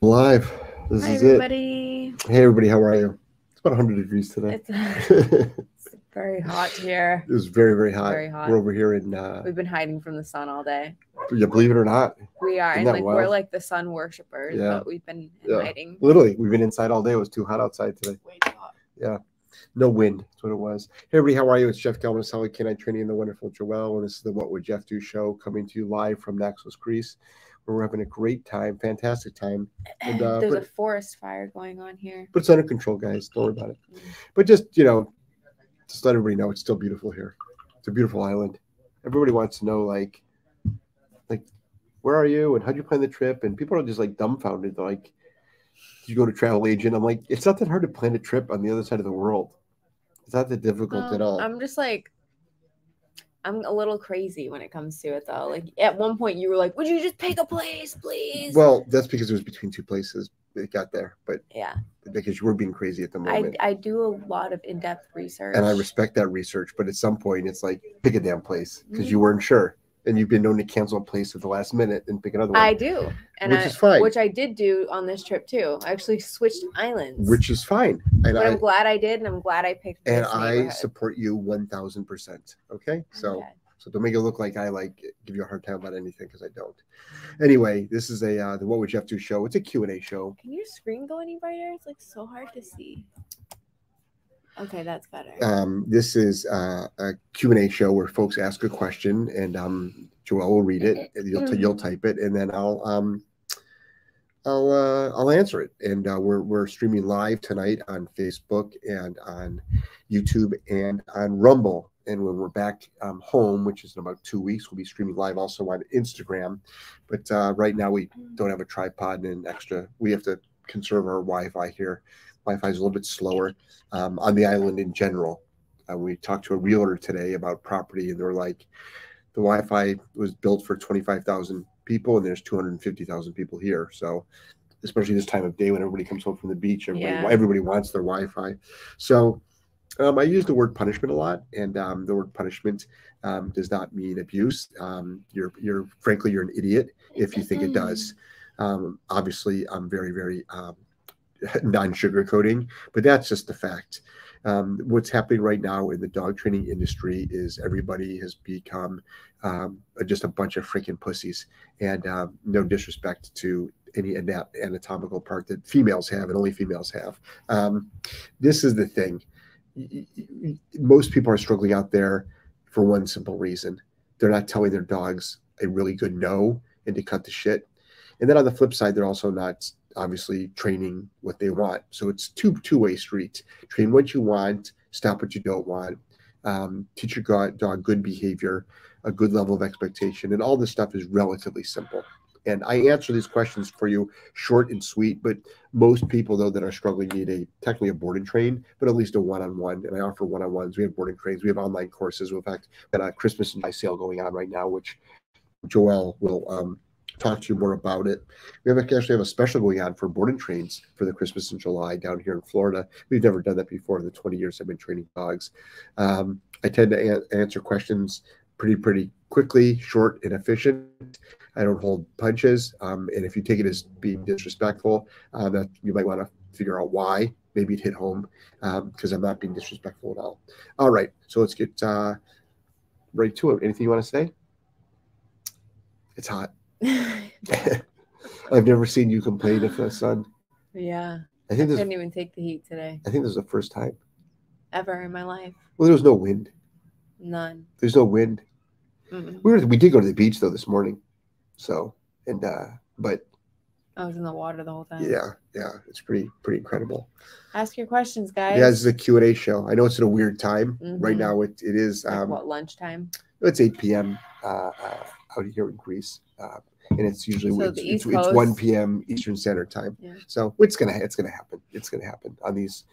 Live. This Hi, is everybody. it. Hey, everybody. How are you? It's about 100 degrees today. It's, it's very hot here. was very, very hot. Very hot. We're over here in, uh, We've been hiding from the sun all day. yeah, believe it or not, We are, and like we're like the sun worshippers, Yeah. but we've been Yeah. hiding. literally, we've been inside all day. It was too hot outside today. Way too hot. Yeah. No wind. That's what it was. Hey, everybody. How are you? It's Jeff Gellman, Solid K9 Training, and the wonderful Joelle. And this is the What Would Jeff Do show coming to you live from Naxos Greece, we're having a great time, fantastic time. And, uh, There's but- a forest fire going on here. But it's under control, guys. Don't worry about it. Mm. But just, you know, just let everybody know it's still beautiful here. It's a beautiful island. Everybody wants to know, like, like, where are you and how'd you plan the trip? And people are just like dumbfounded. They're like, Did you go to travel agent? I'm like, it's not that hard to plan a trip on the other side of the world. It's not that difficult at all. I'm just like, I'm a little crazy when it comes to it though. Like at one point, you were like, "Would you just pick a place, please?" well, that's because it was between two places. It got there, but yeah, because you were being crazy at the moment. I do a lot of in depth research. and I respect that research, but at some point it's like pick a damn place because Mhm. you weren't sure. And you've been known to cancel a place at the last minute and pick another one. I do, and Which I, is fine. Which I did do on this trip too. I actually switched islands, which is fine. And but I I'm glad I did, and I'm glad I picked. and I support you one thousand percent. Okay, so Okay. so don't make it look like I like give you a hard time about anything because I don't. Anyway, this is a uh, the What Would Jeff Do show. It's a Q and A show. Can your screen go any brighter? It's like so hard to see. Okay, that's better. Um, this is uh, a Q and A show where folks ask a question and um, Joelle will read it. You'll you'll type it and then I'll um, I'll uh, I'll answer it. And uh, we're we're streaming live tonight on Facebook and on YouTube and on Rumble. And when we're back um, home, which is in about two weeks, we'll be streaming live also on Instagram. But uh, right now we don't have a tripod and an extra. We have to conserve our Wi-Fi here. Wi-Fi is a little bit slower um, on the island in general. Uh, we talked to a realtor today about property, and they're like, the Wi-Fi was built for 25,000 people, and there's 250,000 people here. So, especially this time of day when everybody comes home from the beach, everybody Yeah. everybody wants their Wi-Fi. So, um, I use the word punishment a lot, and um, the word punishment um, does not mean abuse. Um, you're you're frankly you're an idiot if you think it does. Um, obviously, I'm very very um, non-sugarcoating, but that's just the fact. Um, what's happening right now in the dog training industry is everybody has become um, just a bunch of freaking pussies, and um, no disrespect to any ana- anatomical part that females have and only females have. Um, this is the thing. Most people are struggling out there for one simple reason: they're not telling their dogs a really good no and to cut the shit. And then on the flip side, they're also not obviously training what they want. So it's two two way street. Train what you want, stop what you don't want. Um, teach your dog good behavior, a good level of expectation, and all this stuff is relatively simple. And I answer these questions for you short and sweet, but most people though that are struggling need a technically a board and train, but at least a one-on-one. And I offer one-on-ones. We have board and trains. We have online courses. In fact, got a Christmas and July sale going on right now, which Joel will um, talk to you more about it. We have actually have a special going on for board and trains for the Christmas in July down here in Florida. We've never done that before in the 20 years I've been training dogs. Um, I tend to answer questions pretty, pretty quickly, short and efficient. I don't hold punches. Um, and if you take it as being disrespectful, uh, that you might want to figure out why. Maybe it hit home because I'm not being disrespectful at all. All right, so let's get uh, right to it. Anything you want to say? It's hot. I've never seen you complain of the sun. yeah, I think this. couldn't even take the heat today I think this is the first time. ever in my life. Well, there was no wind. None. There's no wind. Mm-mm. We were. We did go to the beach though this morning. So and uh, but I was in the water the whole time. yeah, yeah, it's pretty pretty incredible. Ask your questions, guys. Yeah, this is a Q and A show. I know it's at a weird time right Mhm. now. It it is. Like, Um, what lunchtime? it's 8 p.m. Uh, uh, out here in Greece, uh, and it's usually So it's, it's, it's 1 p.m. Eastern Standard Time. Yeah. So it's gonna it's gonna happen. It's gonna happen on these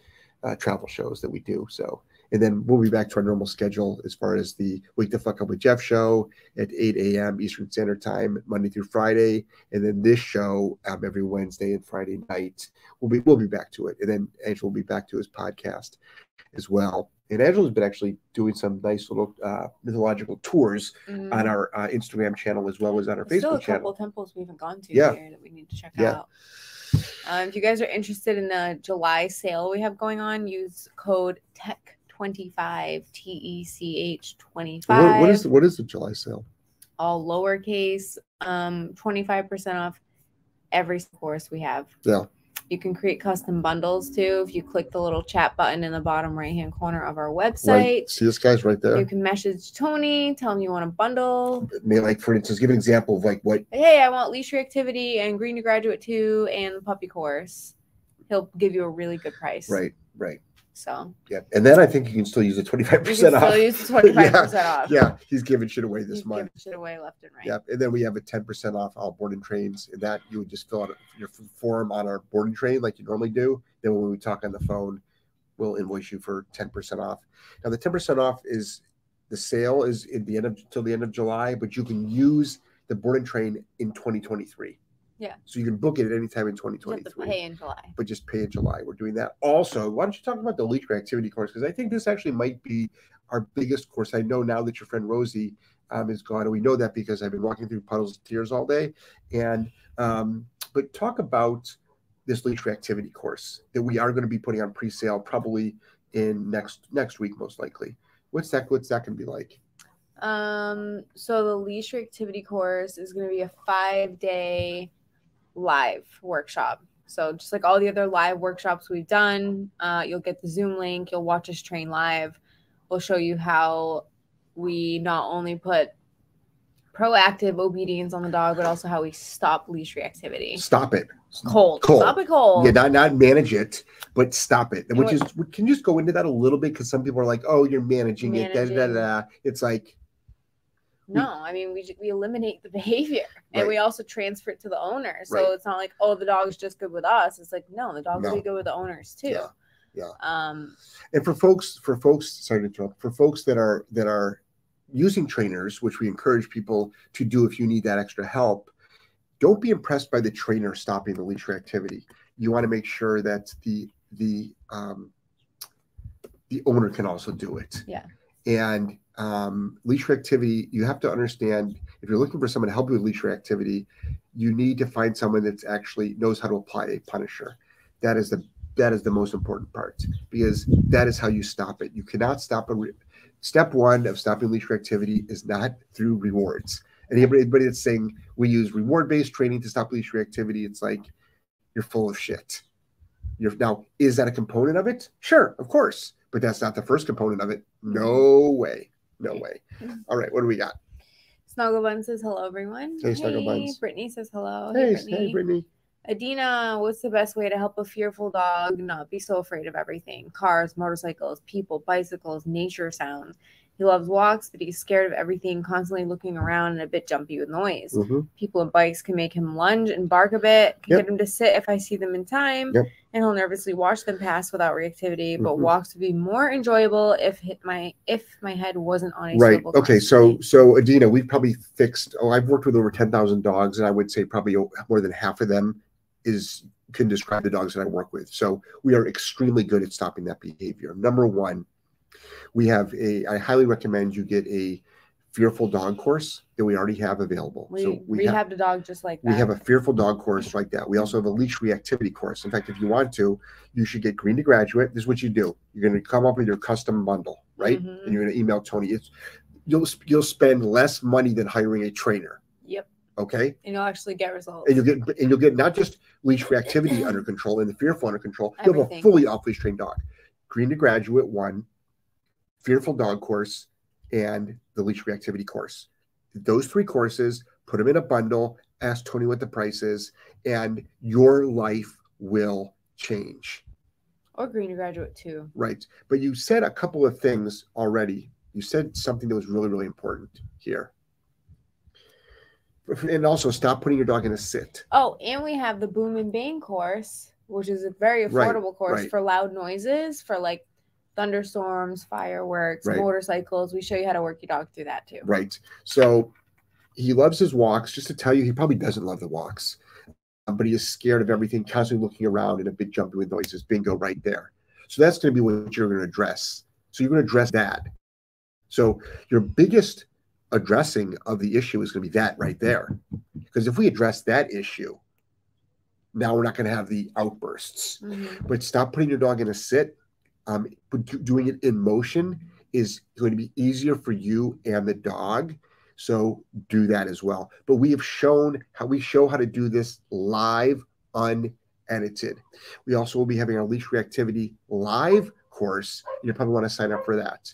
uh, travel shows that we do. So and then we'll be back to our normal schedule as far as the Wake the Fuck Up with Jeff show at 8 a.m. Eastern Standard Time, Monday through Friday, and then this show um, every Wednesday and Friday night. We'll be we'll be back to it, and then Angelo will be back to his podcast as well. And Angelo's been actually doing some nice little uh, mythological tours Mhm. on our uh, Instagram channel as well as on our There's still Facebook a couple channel. temples we haven't gone to Yeah. here that we need to check Yeah. out. Um, if you guys are interested in the July sale we have going on, use code TECH25, T E C H 25. What, what is the, what is the July sale? all lowercase, um, 25% off every course we have. Yeah. You can create custom bundles too. If you click the little chat button in the bottom right hand corner of our website, Right. See this guy's right there. you can message Tony, tell him you want a bundle. May like for instance, give an example of like what Hey, I want leash reactivity and green to graduate too and the puppy course. He'll give you a really good price. right, right. So Yeah. And then I think you can still use the twenty five percent off. still use 25% off. Yeah, he's giving shit away He's this month. giving shit away left and right. Yeah, and then we have a ten percent off all boarding trains. And that you would just fill out your form on our boarding train like you normally do. Then when we talk on the phone, we'll invoice you for ten percent off. Now the ten percent off is the sale is at the end of till the end of July, but you can use the boarding train in 2023. Yeah. So you can book it at any time in You have 2023 pay in July. but just pay in July. We're doing that. Also, why don't you talk about the leash reactivity course? Because I think this actually might be our biggest course. I know now that your friend Rosie um, is gone, and we know that because I've been walking through puddles of tears all day. And um, but talk about this leash reactivity course that we are going to be putting on pre-sale probably in next next week, most likely. What's that? What's that going to be like? Um, so the leash activity course is going to be a five day live workshop. So just like all the other live workshops we've done, uh, you'll get the Zoom link. You'll watch us train live. We'll show you how we not only put proactive obedience on the dog, but also how we stop leash reactivity. Stop it. Cold. Cold. Stop it cold. Yeah, not not manage it, but stop it. And Which what- is can you just go into that a little bit because some people are like, "Oh, you're managing, it." Da, da, da, da. It's like No, I mean we we eliminate the behavior and Right. we also transfer it to the owner. So Right. it's not like oh the dog's just good with us. It's like no, the dog's No. will be good with the owners too. Yeah, yeah. Um, and for folks for folks sorry to interrupt for folks that are that are using trainers which we encourage people to do if you need that extra help don't be impressed by the trainer stopping the leash reactivity you want to make sure that the the um, the owner can also do it Yeah. and um, leash reactivity you have to understand if you're looking for someone to help you with leash reactivity you need to find someone that's actually knows how to apply a punisher that is the that is the most important part because that is how you stop it. You cannot stop a re- step one of stopping leash reactivity is not through rewards. Anybody, anybody that's saying we use reward based training to stop leash reactivity, it's like you're full of shit. You're now is that a component of it? Sure, of course, but that's not the first component of it. No way, no way. Mm-hmm. All right, what do we got? Snuggle Bun says hello everyone. Hey, Snuggle Buns. Brittany says hello. Hey, Brittany. hey, Brittany. Adina, what's the best way to help a fearful dog not be so afraid of everything? Cars, motorcycles, people, bicycles, nature sounds. He loves walks, but he's scared of everything, constantly looking around and a bit jumpy with noise. Mhm. People and bikes can make him lunge and bark a bit, can Yep. get him to sit if I see them in time, Yep. and he'll nervously watch them pass without reactivity. But Mhm. walks would be more enjoyable if hit my if my head wasn't on a Right. Okay. So, so Adina, we've probably fixed. Oh, I've worked with over ten thousand dogs, and I would say probably more than half of them is can describe the dogs that I work with. So we are extremely good at stopping that behavior. Number one, we have a. I highly recommend you get a fearful dog course that we already have available. we, so we have rehab the dog just like that. we have a fearful dog course like that. We also have a leash reactivity course. In fact, if you want to, you should get green to graduate. This is what you do. You're going to come up with your custom bundle, right? Mhm. And you're going to email Tony. It's you'll you'll spend less money than hiring a trainer. Yep. Okay, And you'll actually get results. and you'll get and you'll get not just leash reactivity under control and the fearful under control. You'll have a fully off leash trained dog. Green to graduate one, fearful dog course, and the leash reactivity course. Those three courses, put them in a bundle. Ask Tony what the price is, and your life will change. or green graduate too. Right. But you said a couple of things already. You said something that was really, really important here. And also, stop putting your dog in a sit. Oh, and we have the Boom and Bang course, which is a very Right, affordable course right. for loud noises, for like thunderstorms, fireworks, Right. motorcycles. We show you how to work your dog through that too. Right. So he loves his walks. Just to tell you, he probably doesn't love the walks, uh, but he is scared of everything, constantly looking around and a bit jumpy with noises. Bingo, right there. So that's going to be what you're going to address. So you're going to address that. So your biggest addressing of the issue is going to be that right there. Because if we address that issue, now we're not going to have the outbursts. Mhm. But stop putting your dog in a sit. Um, but do- doing it in motion is going to be easier for you and the dog. So do that as well. But we have shown how we show how to do this live, unedited. We also will be having our leash reactivity live course. You probably want to sign up for that.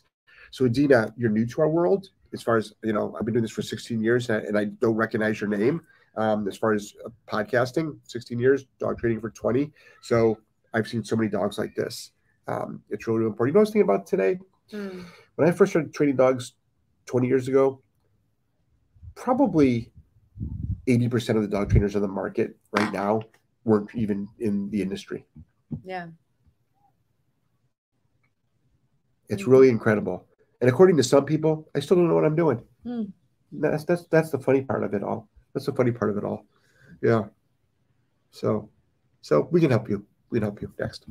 So Adina, you're new to our world. As far as you know, I've been doing this for 16 years, and I, and I don't recognize your name. Um, as far as uh, podcasting, 16 years, dog training for 20. So I've seen so many dogs like this. Um, it's really important. You know what I was thinking about today? Mm. When I first started training dogs 20 years ago, probably 80% of the dog trainers on the market right now weren't even in the industry. Yeah. It's Mm. really incredible. And according to some people, I still don't know what I'm doing. Hmm. That's that's that's the funny part of it all. That's the funny part of it all. Yeah. So so we can help you. We can help you next.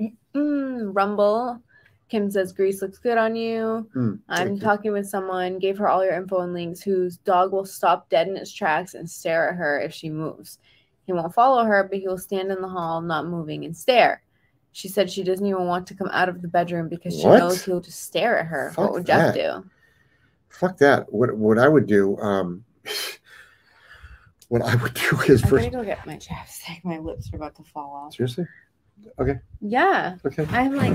Mm, Rumble. Kim says Greece looks good on you. Mm, I'm you. talking with someone, gave her all your info and links, whose dog will stop dead in its tracks and stare at her if she moves. He won't follow her, but he will stand in the hall, not moving, and stare. She said she doesn't even want to come out of the bedroom because she What? knows he'll just stare at her. Fuck what would Jeff do? Fuck that. What what I would do, um what I would do is I'm first gonna go get my chapstick. My lips are about to fall off. seriously? Yeah, Okay. I'm like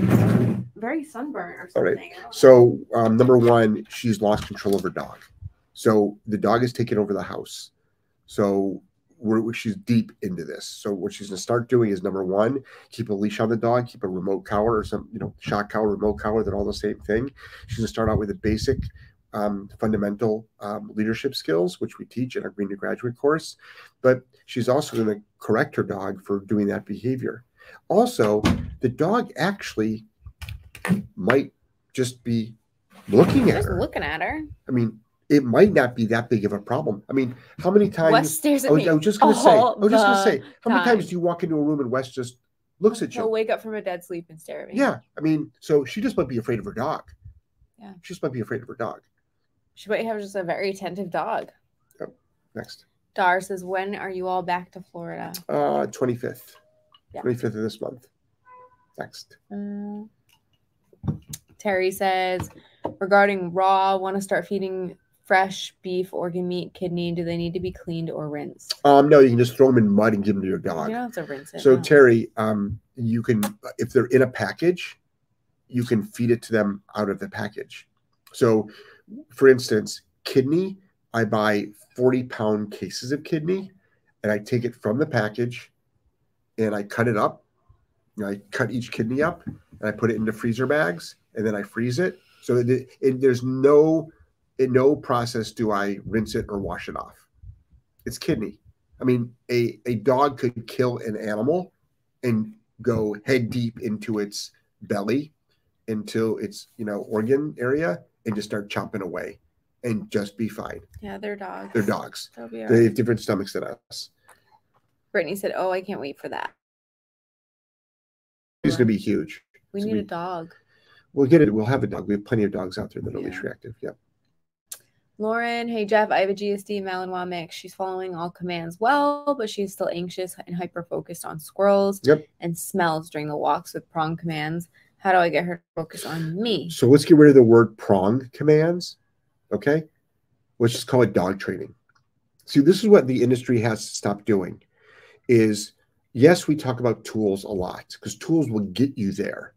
very sunburned or All right. something. So um, number one, she's lost control of her dog. So the dog is taking over the house. So we're, she's deep into this. So what she's going to start doing is number one, keep a leash on the dog, keep a remote collar or some, you know, shock collar, remote collar, they're all the same thing. She's going to start out with the basic um, fundamental um, leadership skills, which we teach in our Green to Graduate course. But she's also going to correct her dog for doing that behavior. Also, the dog actually might just be looking at her. looking at her. I mean, it might not be that big of a problem. I mean, how many times? Wes stares I at was, me. I was just gonna say. I was just gonna say. How many times do you walk into a room and Wes just looks at He'll you? wake up from a dead sleep and stare at me. Yeah, I mean, so she just might be afraid of her dog. Yeah. she just might be afraid of her dog. She might have just a very attentive dog. Next, Dar says, When are you all back to Florida? uh, twenty fifth, Yeah. twenty fifth of this month. Next, Uh, Terry says, regarding raw, want to start feeding fresh beef, organ meat, kidney. Do they need to be cleaned or rinsed? um, no, you can just throw them in mud and give them to your You dog. don't have to rinse it. So no. Terry, um, you can if they're in a package, you can feed it to them out of the package. So, for instance, kidney, I buy forty pound cases of kidney, and I take it from the package, and I cut it up. I cut each kidney up, and I put it into freezer bags, and then I freeze it. So it, it, there's no in no process do I rinse it or wash it off. It's kidney. I mean, a, a dog could kill an animal and go head deep into its belly, into its you know organ area, and just start chomping away, and just be fine. yeah, they're dogs. They're dogs. They'll be all They have different stomachs than us. Brittany said, Oh, I can't wait for that. He's gonna be huge. We So need we- a dog. We'll get it. We'll have a dog. We have plenty of dogs out there that are leash Yeah. reactive. Yeah. Lauren, hey Jeff, I have a GSD Malinois mix. She's following all commands well, but she's still anxious and hyper focused on squirrels Yep. and smells during the walks with prong commands. How do I get her to focus on me? So let's get rid of the word prong commands. Okay. Let's just call it dog training. See, this is what the industry has to stop doing is yes, we talk about tools a lot because tools will get you there.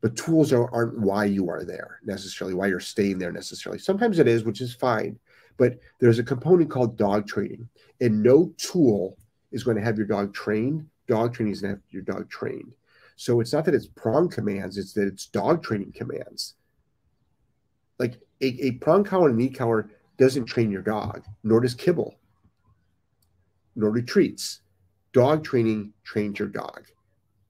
But tools are, aren't why you are there necessarily, why you're staying there necessarily. Sometimes it is, which is fine. But there's a component called dog training, and no tool is going to have your dog trained. Dog training is going to have your dog trained. So it's not that it's prong commands, it's that it's dog training commands. Like a, a prong collar and knee collar doesn't train your dog, nor does kibble, nor do treats. Dog training trains your dog.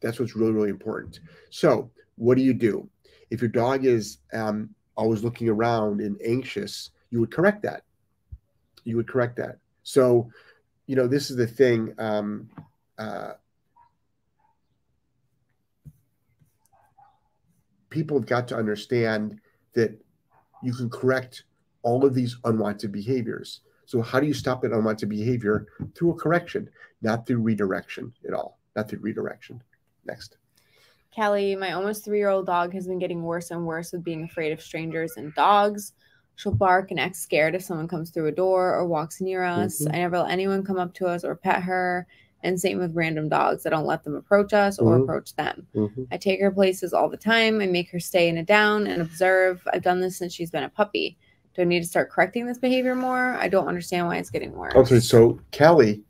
That's what's really, really important. So, what do you do? If your dog is um, always looking around and anxious, you would correct that. You would correct that. So, you know, this is the thing. Um, uh, people have got to understand that you can correct all of these unwanted behaviors. So how do you stop an unwanted behavior through a correction, not through redirection at all, not through redirection. Next. Callie, my almost three year old dog has been getting worse and worse with being afraid of strangers and dogs. She'll bark and act scared if someone comes through a door or walks near us. Mhm. I never let anyone come up to us or pet her. And same with random dogs. I don't let them approach us or Mhm. approach them. Mhm. I take her places all the time. I make her stay in a down and observe. I've done this since she's been a puppy. Do I need to start correcting this behavior more? I don't understand why it's getting worse. Okay, so Kelly,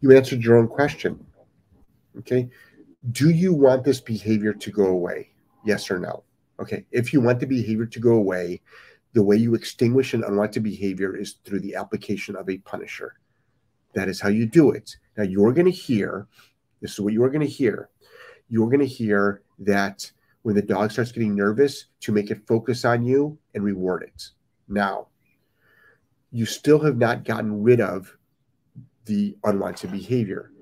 you answered your own question. Okay. Do you want this behavior to go away? Yes or no? Okay. If you want the behavior to go away, the way you extinguish an unwanted behavior is through the application of a punisher. That is how you do it. Now, you're going to hear this is what you are going to hear. You're going to hear that when the dog starts getting nervous, to make it focus on you and reward it. Now, you still have not gotten rid of the unwanted behavior.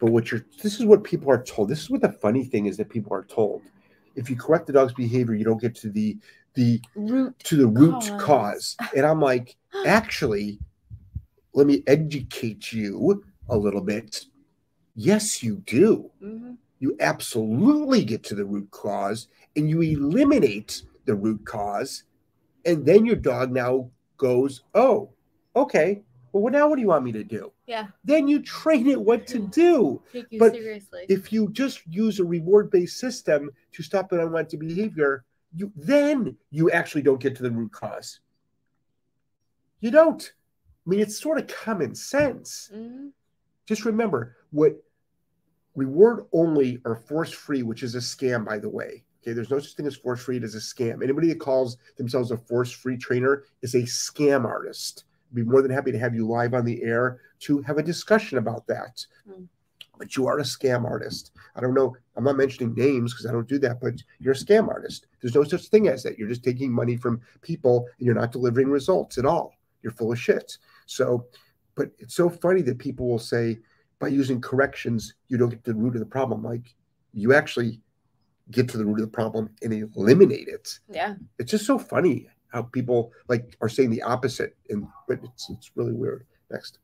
But what you're this is what people are told. This is what the funny thing is that people are told. If you correct the dog's behavior, you don't get to the the Root. to the root Cause. cause. And I'm like, actually, let me educate you a little bit. Yes, you do. Mhm. You absolutely get to the root cause and you eliminate the root cause. And then your dog now goes, Oh, okay. Well, now what do you want me to do? Yeah. Then you train it what to do. Take you But seriously. If you just use a reward based system to stop an unwanted behavior, you then you actually don't get to the root cause. You don't. I mean, it's sort of common sense. Mhm. Just remember what reward only or force free, which is a scam, by the way. Okay, there's no such thing as force free. It is a scam. Anybody that calls themselves a force free trainer is a scam artist. I'd be more than happy to have you live on the air to have a discussion about that. Mm. But you are a scam artist. I don't know. I'm not mentioning names because I don't do that, but you're a scam artist. There's no such thing as that. You're just taking money from people and you're not delivering results at all. You're full of shit. So, but it's so funny that people will say, by using corrections, you don't get to the root of the problem. Like you actually get to the root of the problem and eliminate it. Yeah. It's just so funny how people like are saying the opposite, and but it's it's really weird. Next,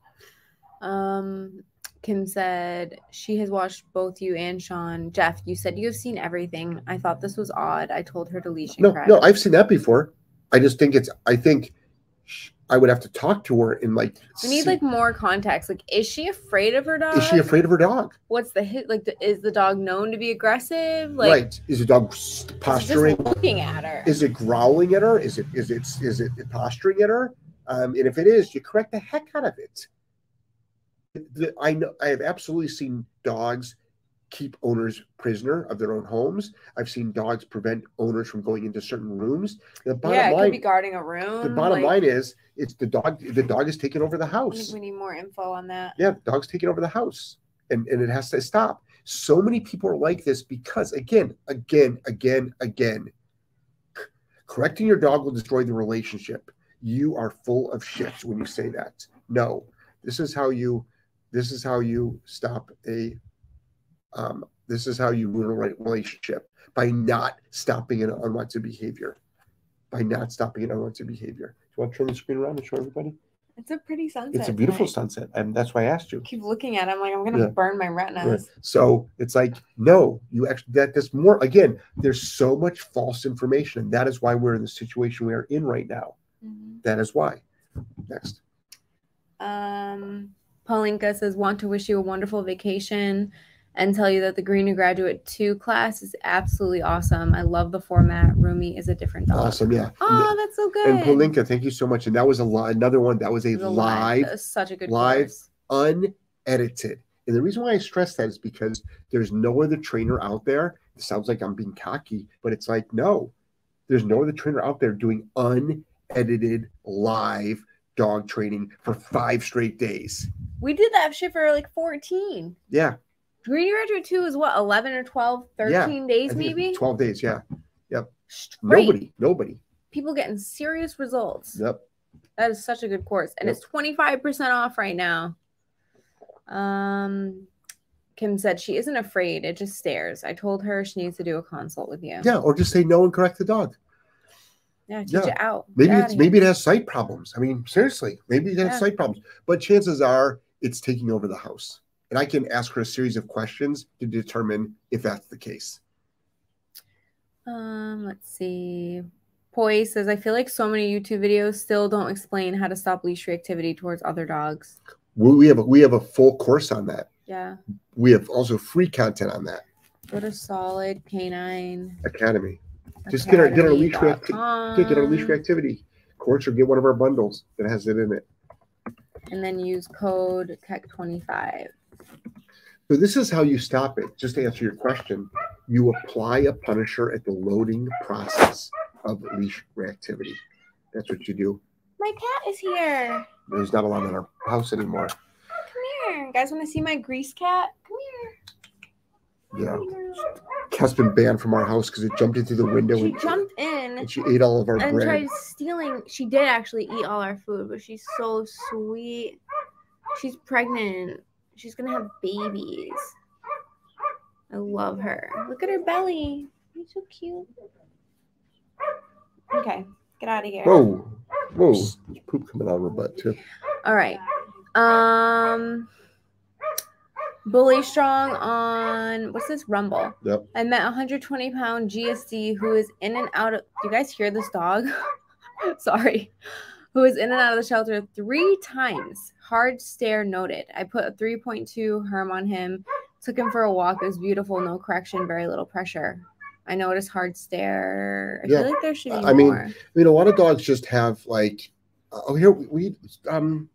Um, Kim said she has watched both you and Sean. Jeff, you said you have seen everything. I thought this was odd. I told her to leash and no, cry. no, I've seen that before. I just think it's. I think I would have to talk to her and like. we need see- like more context. Like, is she afraid of her dog? Is she afraid of her dog? What's the hit? Like, the, is the dog known to be aggressive? Like, right? Is the dog s- is it posturing? just looking at her. Is it growling at her? Is it is it is it posturing at her? Um, and if it is, you correct the heck out of it. The- I know I have absolutely seen dogs keep owners prisoner of their own homes. I've seen dogs prevent owners from going into certain rooms. The bottom yeah, it could line, be guarding a room. the bottom like, line is, it's the dog. The dog is taking over the house. we need more info on that. Yeah, the dog's taking over the house, and and it has to stop. So many people are like this because again, again, again, again, correcting your dog will destroy the relationship. You are full of shit when you say that. No, this is how you, this is how you stop a, um, this is how you ruin a re- relationship by not stopping an unwanted behavior. By not stopping an unwanted behavior. Do you want to turn the screen around and show everybody? It's a pretty sunset. It's a beautiful sunset, and that's why I asked you. Keep looking at it. I'm like, I'm gonna Yeah. burn my Right. retinas. So it's like, no, you actually that there's more again, there's so much false information. And that is why we're in the situation we are in right now. Mhm. That is why. Next. Um, Paulinka says, want to wish you a wonderful vacation and tell you that the Green to Graduate 2 class is absolutely awesome. I love the format. Rumi is a different dog. Awesome. Yeah. Oh, that's so good. and Polinka, thank you so much. And that was a li- another one that was a a live, was such a good live course. unedited. And the reason why I stress that is because there's no other trainer out there. It sounds like I'm being cocky, but it's like, no, there's no other trainer out there doing unedited live dog training for five straight days. We did that shit for like 14. Yeah. Green to Graduate 2 is what, 11 or 12, 13 Yeah, days I think it's maybe? 12 days. Yeah. Straight. Nobody, nobody. People getting serious results. Yep. That is such a good course. And Yep. it's 25% off right now. Um Kim said she isn't afraid, it just stares. I told her she needs to do a consult with you. Yeah. Or just say no and correct the dog. Yeah, teach Yeah. it out. Maybe Get it's here. maybe it has sight problems. I mean, seriously, maybe it has Yeah. sight problems. But chances are it's taking over the house. And I can ask her a series of questions to determine if that's the case. Um, let's see. Poi says, I feel like so many YouTube videos still don't explain how to stop leash reactivity towards other dogs. We have a, we have a full course on that. Yeah. We have also free content on that Go to Solid K9. academy. Just get our get our leash reacti- get, our leash reactivity course or get one of our bundles that has it in it. And then use code KEC25. So this is how you stop it. Just to answer your question, you apply a punisher at the loading process of leash reactivity. That's what you do. My cat is here. There's not a lot in our house anymore. Come here. You guys want to see my Greece cat? Come here. Yeah. Cat's been banned from our house because it jumped into the window She and, jumped in and she ate all of our and bread. tried stealing. She did actually eat all our food, but she's so sweet. She's pregnant. She's gonna have babies. I love her. Look at her belly. She's so cute. Okay, get out of here. Whoa, whoa! There's poop coming out of her butt too. All right. Um Bully Strong on what's this Rumble? Yep. I met a 120 pound GSD who is in and out of do you guys hear this dog? Sorry. Who is in and out of the shelter three times. Hard stare noted. I put a 3.2 Herm on him, took him for a walk. It was beautiful, no correction, very little pressure. I noticed hard stare. I Yeah. feel like there should be I mean. I mean, a lot of dogs just have like, oh, here we um,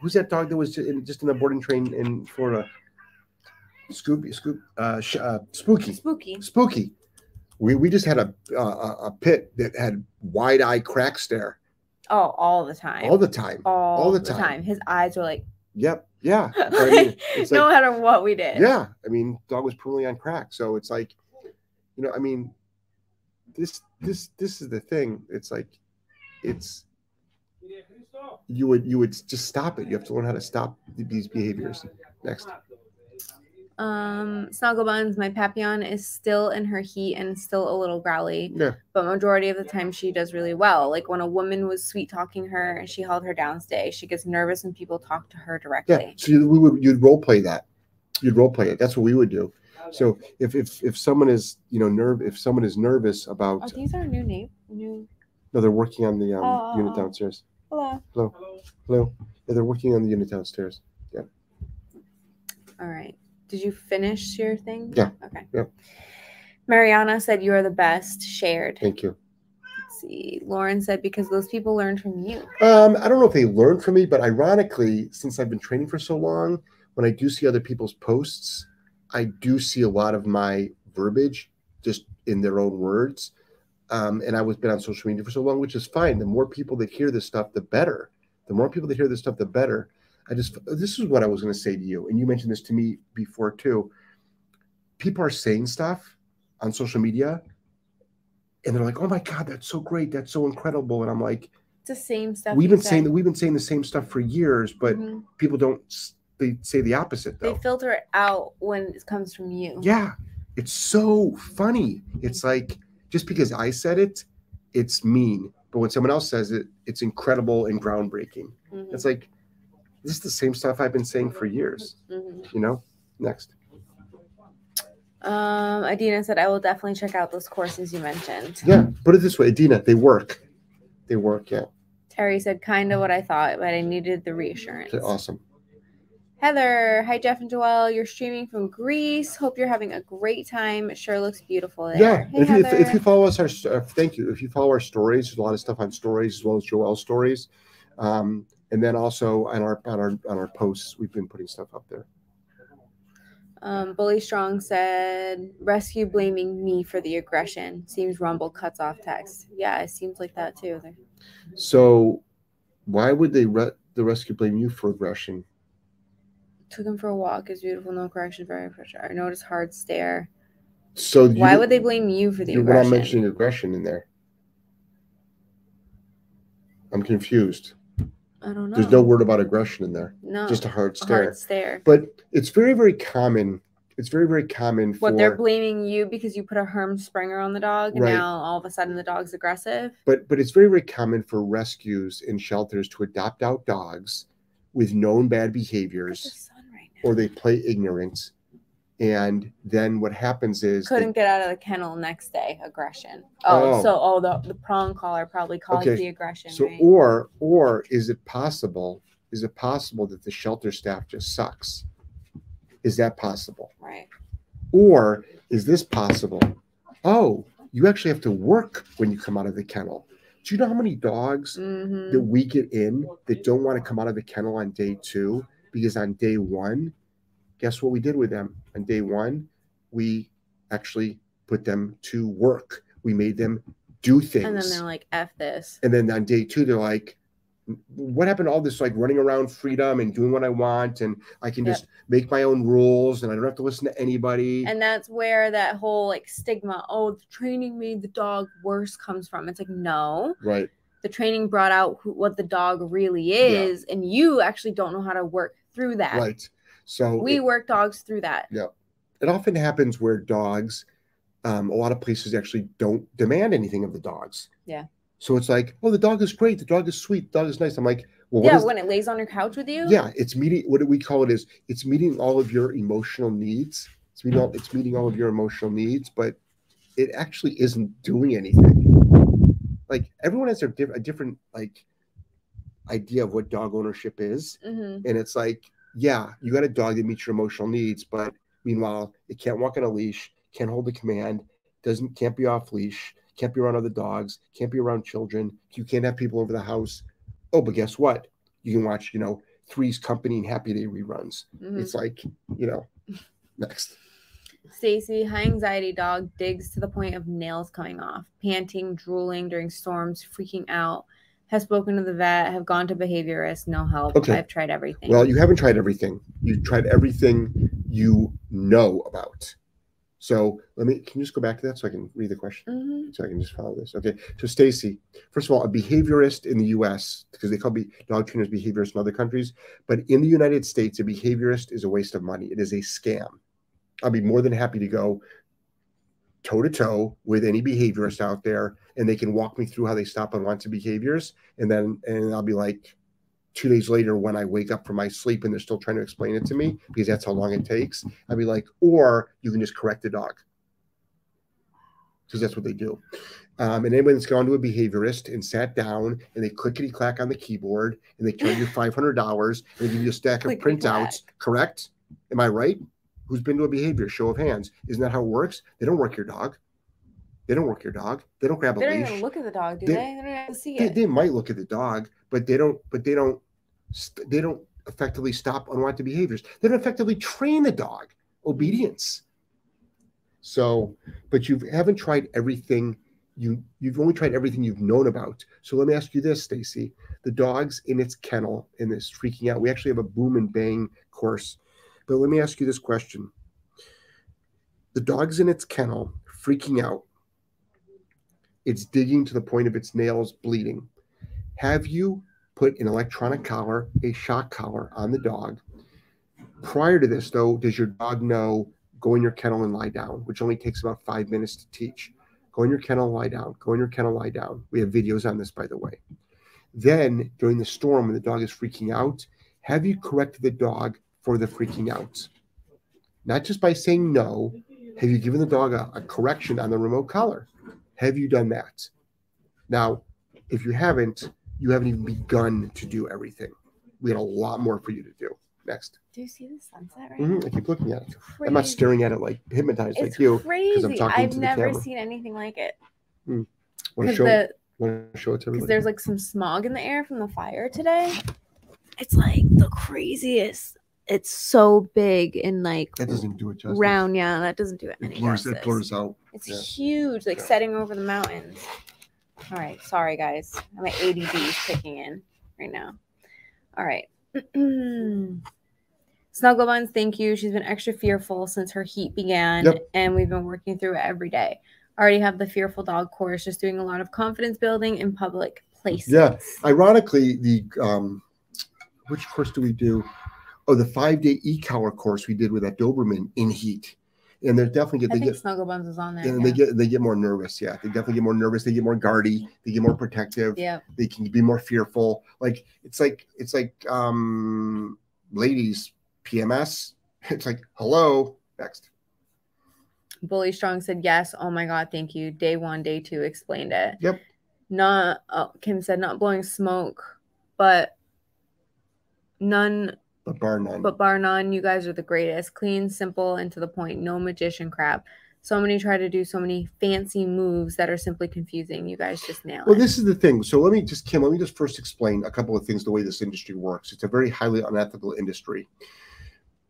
who's that dog that was in, just in the boarding train in Florida? Scooby, Scoop, uh, sh- uh, Spooky, Spooky. Spooky. We we just had a a, a pit that had wide eye crack stare Oh, all the time. all the time. all, the the, time. time. His eyes were like, Yep. Yeah. I mean, it's no matter what we did. yeah. I mean, dog was permanently on crack. So it's like, you know, I mean, this this this is the thing. It's like, it's you would you would just stop it. You have to learn how to stop these behaviors. Next. Um, Snuggle Buns, my Papillon is still in her heat and still a little growly, Yeah. but majority of the time she does really well. Like when a woman was sweet talking her and she held her downstay, she gets nervous when people talk to her directly. Yeah. directly. So you, we would you'd role play that. You'd role play it. That's what we would do. So if if if someone is you know nerve if someone is nervous Oh, about these are new name. New. no they're working on the um, Oh, oh, unit oh. downstairs. Hello. Hello. Yeah, they're working on the unit downstairs. Yeah. All right. Did you finish your thing? Yeah. Okay. Yep. Mariana said you are the best. Shared. Thank you. Let's see. Lauren said because those people learned from you. Um, I don't know if they learned from me, but ironically, since I've been training for so long, when I do see other people's posts, I do see a lot of my verbiage just in their own words. Um, and I was been on social media for so long, which is fine. The more people that hear this stuff, the better. The more people that hear this stuff, the better. I just this is what I was going to say to you, and you mentioned this to me before too. People are saying stuff on social media, and they're like, "Oh my god, that's so great, that's so incredible," and I'm like, It's the same stuff. we've been saying that we've been saying the same stuff for years, but Mhm. people don't. They say the opposite though. they filter it out when it comes from you. yeah, it's so funny. It's like just because I said it, it's mean, but when someone else says it, it's incredible and groundbreaking. Mhm, It's like this is the same stuff I've been saying for years. mhm. You know. Next. Um, Adina said I will definitely check out those courses you mentioned. Yeah. Put it this way, Adina. They work. They work. Yeah. Terry said kind of what I thought, but I needed the reassurance. Okay, awesome. Heather, hi Jeff and Joelle. You're streaming from Greece. Hope you're having a great time. It sure looks beautiful there. Yeah. Hey, if, you, if, if you follow us, our uh, thank you. If you follow our stories, there's a lot of stuff on stories as well as Joel's stories, um, and then also on our on our on our posts, we've been putting stuff up there. Um, Bully Strong said, rescue blaming me for the aggression. Seems Rumble cuts off text. Yeah, it seems like that too. So, why would they re- the rescue blame you for aggression? Took him for a walk. Is beautiful. No correction. Very pressure. I noticed hard stare. So you, Why would they blame you for the We're not mentioning aggression in there. I'm confused. I don't know. There's no word about aggression in there. no Just a hard a stare. hard stare. But it's very, very common. it's very very common for What they're blaming you because you put a Herm Sprenger on the dog, and Right. now all of a sudden the dog's aggressive. but but it's very very common for rescues and shelters to adopt out dogs with known bad Look at the behaviors right or they play ignorant and then what happens is Couldn't get out of the kennel next day. Aggression. Oh, Oh. so oh the the prong collar probably caused Okay, the aggression. so right? or or is it possible is it possible that the shelter staff just sucks is that possible right. or is this possible oh you actually have to work when you come out of the kennel do you know how many dogs hmm that we get in that don't want to come out of the kennel on day two because on day one, guess what we did with them? On day one, we actually put them to work. We made them do things. And then they're like, "F this." And then on day two, they're like, what happened to all this like running around freedom and doing what I want and I can Yep. just make my own rules and I don't have to listen to anybody. And that's where that whole like stigma, oh, the training made the dog worse comes from. It's like, no, right. the training brought out who, what the dog really is, and you actually don't know how to work through that. Right. So We it- work dogs through that. Yeah. It often happens where dogs um, a lot of places actually don't demand anything of the dogs Yeah. so it's like oh the dog is great the dog is sweet the dog is nice i'm like well what yeah, when it lays on your couch with you. yeah it's meeting what do we call it is it's meeting all of your emotional needs it's meeting all, it's meeting all of your emotional needs but it actually isn't doing anything like everyone has their diff- a different like idea of what dog ownership is hmm and it's like, yeah, you got a dog that meets your emotional needs, but meanwhile, it can't walk on a leash, can't hold a command, doesn't can't be off leash, can't be around other dogs, can't be around children. You can't have people over the house. Oh, but guess what? You can watch, you know, Three's Company and Happy Day reruns. hmm It's like, you know, next. Stacy, high anxiety dog, digs to the point of nails coming off, panting, drooling during storms, freaking out. Have spoken to the vet, have gone to behaviorist, no help. Okay. I've tried everything. Well, you haven't tried everything. You tried everything you know about. So let me. Can you just go back to that so I can read the question? Mhm. so I can just follow this. Okay. So Stacy, first of all, a behaviorist in the US, because they call be dog trainers behaviorists in other countries, but in the United States, a behaviorist is a waste of money. It is a scam. I'll be more than happy to go toe to toe with any behaviorist out there and they can walk me through how they stop unwanted behaviors. And then and I'll be like two days later when I wake up from my sleep and they're still trying to explain it to me because that's how long it takes. I'll be like, or you can just correct the dog because that's what they do. Um, and anyone that's gone to a behaviorist and sat down and they clickety clack on the keyboard and they charge you five hundred dollars and they give you a stack of printouts. Correct? Am I right? Who's been to a behavior? Show of hands. Isn't that how it works? They don't work your dog. They don't work your dog. They don't grab a They don't leash. even look at the dog, do They- they? They, don't see it. they might look at the dog, but they don't. But they don't. They don't effectively stop unwanted behaviors. They don't effectively train the dog hmm. obedience. So, but you haven't tried everything. You you've only tried everything you've known about. So let me ask you this, Stacy: the dog's in its kennel and it's freaking out. We actually have a boom and bang course, but let me ask you this question: the dog's in its kennel, freaking out. It's digging to the point of its nails bleeding. Have you put an electronic collar, a shock collar on the dog? Prior to this, though, does your dog know go in your kennel and lie down, which only takes about five minutes to teach? Go in your kennel, lie down. Go in your kennel, lie down. We have videos on this, by the way. Then, during the storm, when the dog is freaking out, have you corrected the dog for the freaking out? Not just by saying no, have you given the dog a, a correction on the remote collar? Have you done that? Now, if you haven't, you haven't even begun to do everything. We had a lot more for you to do. Next. Do you see the sunset right Mhm, now? I keep looking at it. Crazy. I'm not staring at it like hypnotized It's like you. crazy. talking I've to the never camera. seen anything like it. Want to show, the, want to show it to everybody. because there's like some smog in the air from the fire today. It's like the craziest. It's so big and like that doesn't do it justice. round. Yeah, that doesn't do it It blurs, it blurs out. It's yeah. huge, like Yeah. setting over the mountains. All right, sorry guys, my ADD is kicking in right now. All right. Snuggle Buns, thank you. She's been extra fearful since her heat began, Yep. and we've been working through it every day. Already have the fearful dog course, just doing a lot of confidence building in public places. Yeah. Ironically, the um, which course do we do? Oh, the five day e collar course we did with that Doberman in heat. And they're definitely get I they think get Snuggle Buns is on there. and yeah. they get they get more nervous. Yeah, they definitely get more nervous. They get more guardy. They get more protective. yeah. They can be more fearful. Like it's like it's like um ladies PMS. It's like hello next. Bully Strong said yes. Oh my god, thank you. Day one, day two explained it. Yep. Not oh, Kim said not blowing smoke, but none But bar none. but bar none, you guys are the greatest. Clean, simple, and to the point. No magician crap. So many try to do so many fancy moves that are simply confusing. You guys just nail Well, it. this is the thing. So let me just, Kim, let me just first explain a couple of things the way this industry works. It's a very highly unethical industry.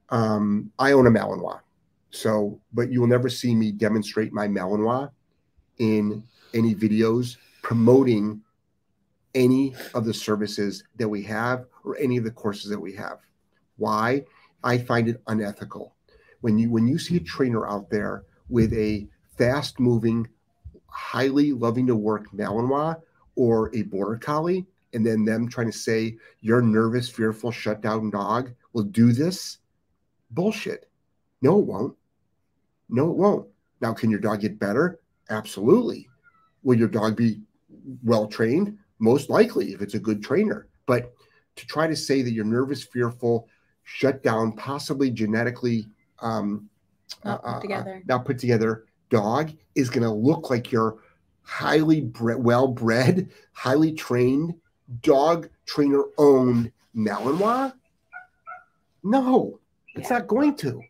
Um, I own a Malinois. So, but you will never see me demonstrate my Malinois in any videos promoting any of the services that we have or any of the courses that we have. Why? I find it unethical. When you when you see a trainer out there with a fast moving, highly loving to work Malinois or a border collie, and then them trying to say your nervous, fearful, shut down dog will do this, bullshit. No, it won't. No, it won't. Now, can your dog get better? Absolutely. Will your dog be well trained? Most likely, if it's a good trainer. But to try to say that you're nervous, fearful, shut down, possibly genetically um, Not put uh, uh, together. not put together dog is going to look like your highly bre- well bred, highly trained dog trainer owned Malinois? No, it's Yeah. not going to.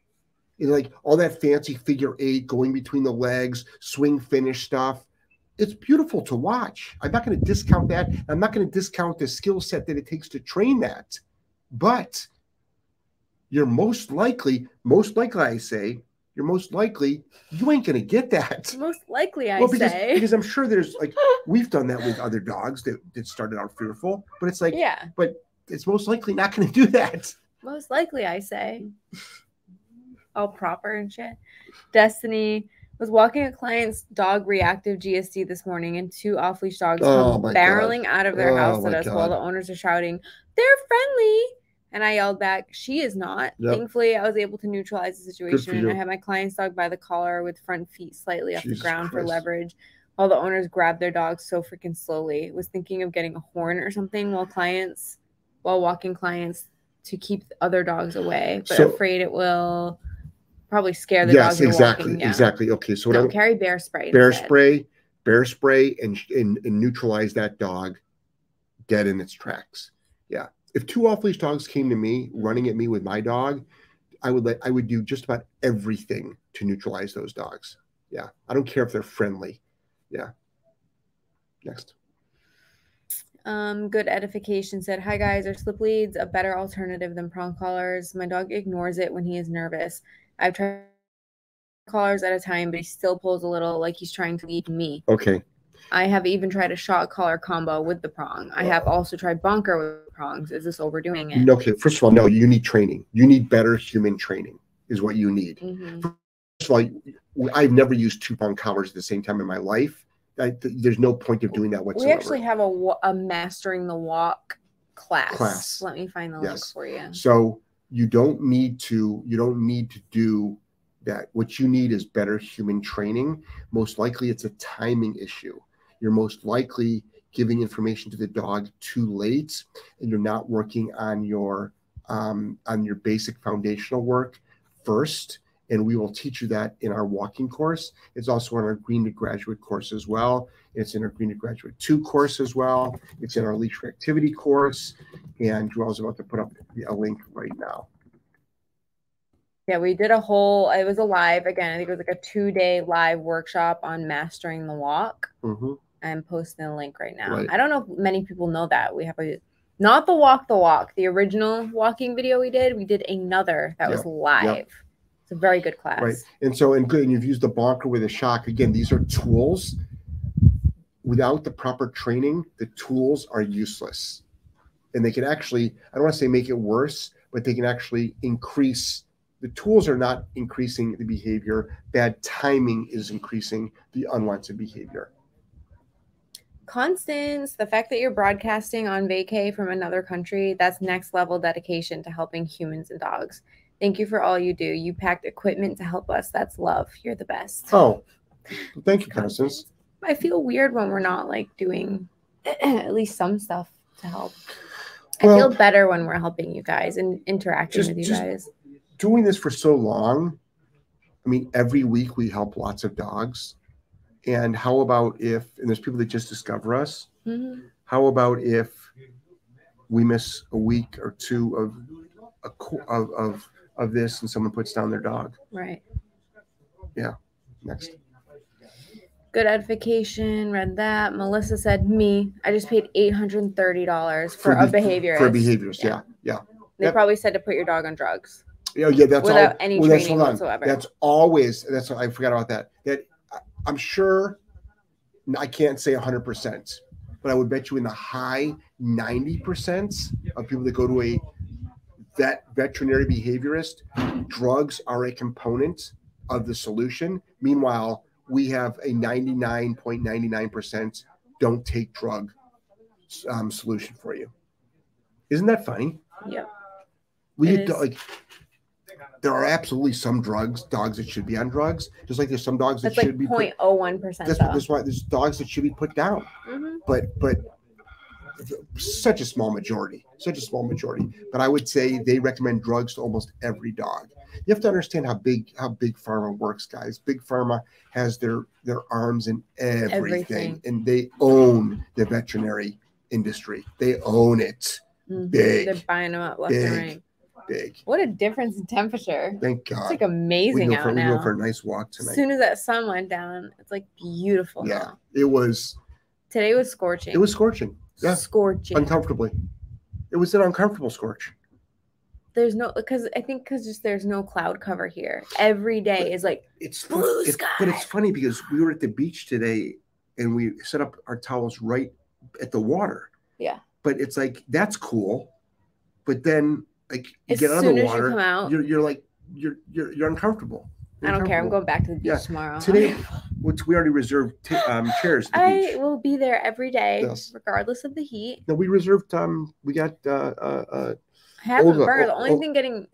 It's like all that fancy figure eight going between the legs, swing finish stuff. It's beautiful to watch. I'm not going to discount that. I'm not going to discount the skill set that it takes to train that. But you're most likely, most likely, I say, you're most likely you ain't to get that. Most likely, I well, because, say. because I'm sure there's like we've done that with other dogs that, that started out fearful, but it's like yeah. But it's most likely not to do that. Most likely, I say. All proper and shit. Destiny was walking a client's dog reactive GSD this morning, and two off leash dogs Oh come my God. barreling out of their Oh house at us while the owners are shouting, They're friendly. And I yelled back, She is not. Yep. Thankfully, I was able to neutralize the situation, and I had my client's dog by the collar with front feet slightly off Jesus the ground for leverage. While the owners grabbed their dogs so freaking slowly, was thinking of getting a horn or something while clients, while walking clients to keep other dogs away, but So- afraid it will probably scare the yes, dogs. you're exactly, yeah. exactly. Okay, so what No, I'm carry bear spray. bear instead. spray, bear spray, and, and and neutralize that dog dead in its tracks. Yeah. If two off leash dogs came to me running at me with my dog, I would let I would do just about everything to neutralize those dogs. Yeah. I don't care if they're friendly. Yeah. Next. Um, good edification said, Hi guys, are slip leads a better alternative than prong collars? My dog ignores it when he is nervous. I've tried collars at a time, but he still pulls a little like he's trying to lead me. Okay. I have even tried a shot collar combo with the prong. I have also tried bonker with prongs. Is this overdoing it? Okay. First of all, no, you need training. You need better human training, is what you need. Mhm. First of all, I've never used two prong collars at the same time in my life. I, there's no point of doing that whatsoever. We actually have a, a mastering the walk class. Class. Let me find the link for you. So you don't need to you don't need to do that. What you need is better human training. Most likely it's a timing issue. You're most likely giving information to the dog too late and you're not working on your um, on your basic foundational work first. And we will teach you that in our walking course. It's also in our Green to Graduate course as well. It's in our Green to Graduate 2 course as well. It's in our Leash Activity course. And Joel's about to put up a link right now. Yeah, we did a whole, it was a live, again, I think it was like a two day live workshop on mastering the walk. hmm I'm posting a link right now. Right. I don't know if many people know that. We have a, not the walk the walk, the original walking video we did. We did another that was Yep, live. It's a very good class. Right. And so, and good, and you've used the bonker with a shock. Again, these are tools. Without the proper training, the tools are useless. And they can actually, I don't want to say make it worse, but they can actually increase. The tools are not increasing the behavior. Bad timing is increasing the unwanted behavior. Constance, the fact that you're broadcasting on vacay from another country, that's next level dedication to helping humans and dogs. Thank you for all you do. You packed equipment to help us. That's love. You're the best. Oh, thank you, Constance. I feel weird when we're not like doing at least some stuff to help. I feel better when we're helping you guys and interacting Just- with you just- guys. Doing this for so long, I mean, every week we help lots of dogs. And how about if, and there's people that just discover us, Mhm. how about if we miss a week or two of of, of of this and someone puts down their dog Right. Yeah. Next Good edification. Read that. Melissa said, "Me. I just paid eight hundred and thirty dollars for, a be- behaviorist. for behaviors Yeah. yeah yeah They Yep. probably said to put your dog on drugs. Yeah yeah that's Without all any well, that's, training whatsoever. that's always that's i forgot about that that i'm sure i can't say 100% but i would bet you in the high 90% of people that go to a vet veterinary behaviorist drugs are a component of the solution meanwhile we have a 99.99% don't take drug um, solution for you isn't that funny Yep. we It do- is. like there are absolutely some drugs dogs that should be on drugs just like there's some dogs that That's like should be put, 0.01 percent. that's, that's why there's dogs that should be put down hmm but but such a small majority such a small majority but i would say they recommend drugs to almost every dog you have to understand how big how big pharma works guys big pharma has their their arms in everything, Everything. and they own the veterinary industry they own it Big. They're buying them up left and Big. right. Big What a difference in temperature. thank God. It's like we amazing go, out for, we go for a nice walk tonight. As soon as that sun went down, it's like beautiful yeah now. it was Today was scorching. it was scorching yeah scorching. uncomfortably it was an uncomfortable scorch there's no because I think because just there's no cloud cover here. Every day is like it's Blue it's, but it's funny because we were at the beach today and we set up our towels right at the water Yeah. but it's like that's cool but then like you as get out of the as you water come out. you're, you're like you're you're, you're uncomfortable You're I don't care. I'm going back to the beach Yeah. tomorrow. Today- which we already reserved t- um, chairs I beach will be there every day, Yes. regardless of the heat. no we reserved um we got uh uh, uh I haven't Olga, burned. The only oh. thing getting,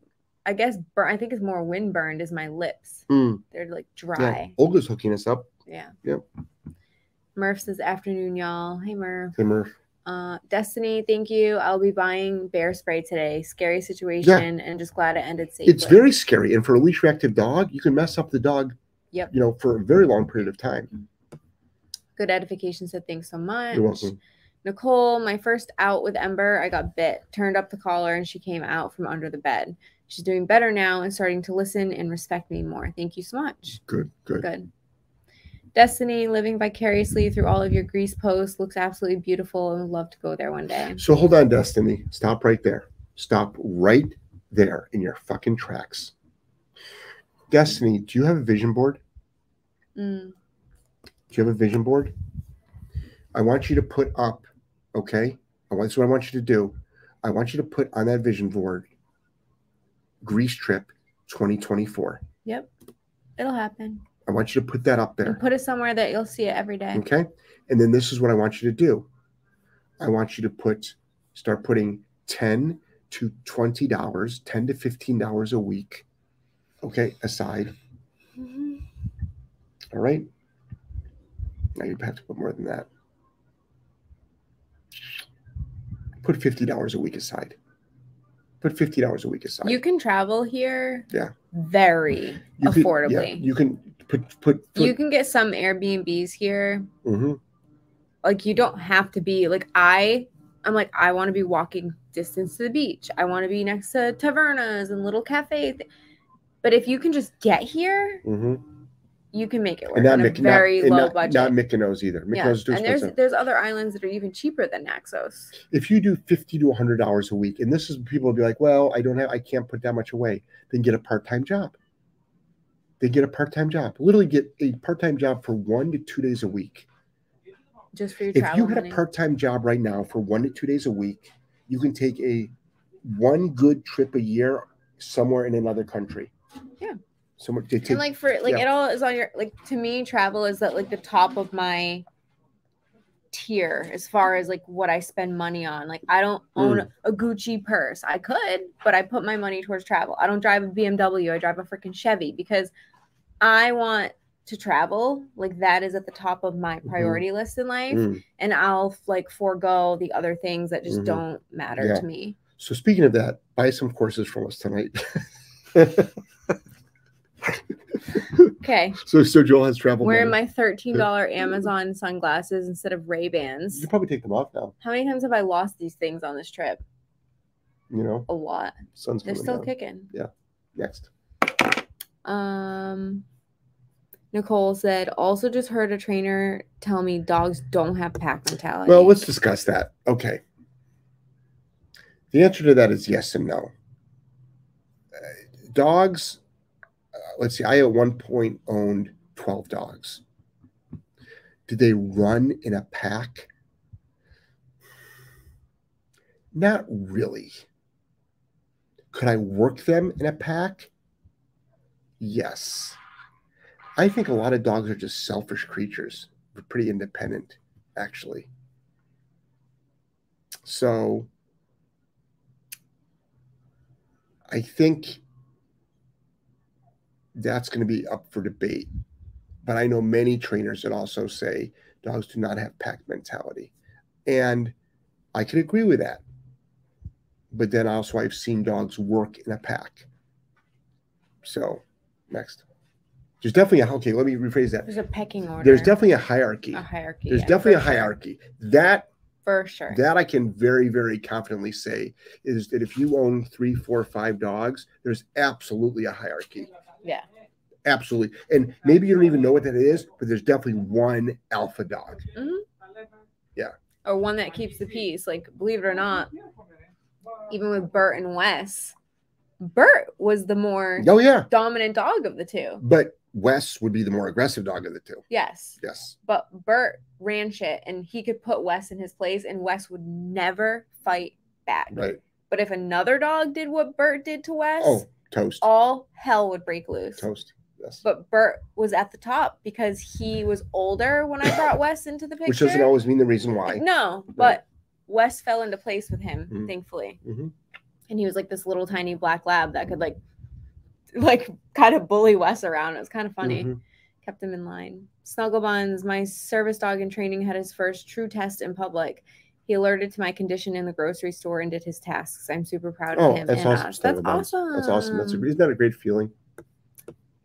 I guess, burn. I think is more wind burned is my lips. mm, They're like yeah dry. olga's hooking us up Yeah. Yep. Murph says afternoon, y'all. Hey Murph. hey murph Uh, Destiny, thank you. I'll be buying bear spray today. Scary situation, and just glad it ended safely. it's very scary and for a leash reactive dog you can mess up the dog Yep. you know for a very long period of time good edification. Said thanks so much. you're welcome Nicole, my first out with Ember, I got bit. Turned up the collar and she came out from under the bed. She's doing better now and starting to listen and respect me more. Thank you so much. good good Good. Destiny, living vicariously through all of your Greece posts, looks absolutely beautiful and would love to go there one day. So hold on, Destiny. Stop right there. Stop right there in your fucking tracks. Destiny, do you have a vision board? Mm, Do you have a vision board? I want you to put up, okay? I want, this is what I want you to do. I want you to put on that vision board Greece Trip 2024. Yep. it'll happen. I want you to put that up And there. put it somewhere that you'll see it every day. Okay. And then this is what I want you to do. I want you to put start putting 10 to 20 dollars, 10 to 15 dollars a week, okay, aside. Mhm. All right. Now you have to put more than that. Put fifty dollars a week aside. Put fifty dollars a week aside. You can travel here Yeah. very You could- yeah, affordably. you can put put, put you can get some Airbnbs here. mhm. Like you don't have to be like I I'm like I want to be walking distance to the beach. I want to be next to tavernas and little cafes. But if you can just get here, Mhm. You can make it work and not Myk- very not, low not, budget. not Mykonos either. Mykonos yeah. and there's there's other islands that are even cheaper than Naxos. if you do 50 to 100 dollars a week and this is people will be like well i don't have i can't put that much away then get a part-time job they get a part-time job literally get a part-time job for one to two days a week Just for your if you had money. a part-time job right now for one to two days a week you can take a one good trip a year somewhere in another country Yeah. Somewhere to take and like for like yeah. it all is on your like to me travel is at like the top of my tier as far as like what I spend money on. Like I don't own a Gucci purse. I could, but I put my money towards travel. I don't drive a BMW. I drive a freaking Chevy because I want to travel. Like that is at the top of my priority list in life, Mm. and I'll like forego the other things that just Mhm. don't matter Yeah. to me. So speaking of that, buy some courses from us tonight. Okay, so so Joel has travel. wearing money. my thirteen dollar Amazon sunglasses instead of Ray Bans. You Bans. probably take them off now. How many times have I lost these things on this trip? You know, A lot. sun's They're still down. kicking. Yeah. Next. Um, Nicole said, also just heard a trainer tell me dogs don't have pack mentality. Well, let's discuss that. Okay. The answer to that is yes and no. Uh, dogs, let's see, I at one point owned 12 dogs. Did they run in a pack? Not really. Could I work them in a pack? Yes. I think a lot of dogs are just selfish creatures. They're pretty independent, actually. So I think that's going to be up for debate. But I know many trainers that also say dogs do not have pack mentality. And I can agree with that. But then also, I've seen dogs work in a pack. So, next. There's definitely a, okay, let me rephrase that. There's a pecking order. There's definitely a hierarchy. a hierarchy. There's yeah, definitely a for sure. hierarchy. That For sure. that I can very, very confidently say is that if you own three, four, five dogs, there's absolutely a hierarchy. Yeah. Absolutely. And maybe you don't even know what that is, but there's definitely one alpha dog. Mm-hmm. Yeah. Or one that keeps the peace. Like, believe it or not, even with Bert and Wes, Bert was the more Oh, yeah. dominant dog of the two. But Wes would be the more aggressive dog of the two. Yes. Yes. But Bert ran shit and he could put Wes in his place, and Wes would never fight back. Right. But if another dog did what Bert did to Wes, Oh, toast. all hell would break loose. Toast. Yes. But Bert was at the top because he was older when I brought Wes into the picture. Which doesn't always mean the reason why. No, but Wes fell into place with him, Mhm. thankfully. Mhm. And he was like this little tiny black lab that could like like kind of bully Wes around. It was kind of funny. Mhm. Kept him in line. Snuggle Buns, my service dog in training, had his first true test in public. He alerted to my condition in the grocery store and did his tasks. I'm super proud of Oh, him. that's and uh, awesome, us. That's awesome. That's awesome. That's a, isn't that a great feeling?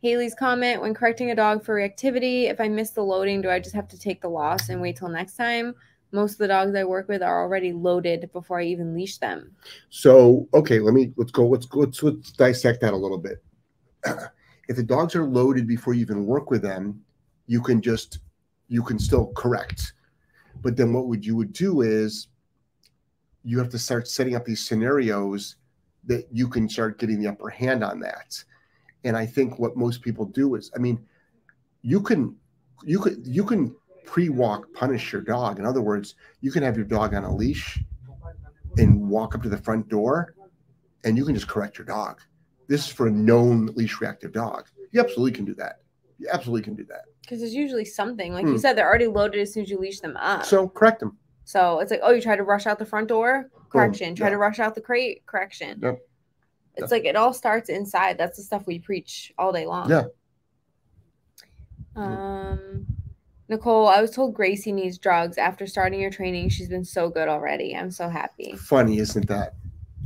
Haley's comment when correcting a dog for reactivity, if I miss the loading, do I just have to take the loss and wait till next time? Most of the dogs I work with are already loaded before I even leash them. So okay, let me let's go. Let's go. Let's, let's dissect that a little bit. if the dogs are loaded before you even work with them, you can just you can still correct. But then what would you would do is you have to start setting up these scenarios that you can start getting the upper hand on that. And I think what most people do is, I mean, you can you could you can pre-walk punish your dog. In other words, you can have your dog on a leash and walk up to the front door and you can just correct your dog. This is for a known leash reactive dog. You absolutely can do that. You absolutely can do that. Because there's usually something. Like Hmm. you said, they're already loaded as soon as you leash them up. So correct them. So it's like, oh, you try to rush out the front door, correction. Try yeah. to rush out the crate, correction. Yep. It's like it all starts inside. That's the stuff we preach all day long. Yeah. Um, Nicole, I was told Gracie needs drugs after starting your training. She's been so good already. I'm so happy. Funny, isn't that?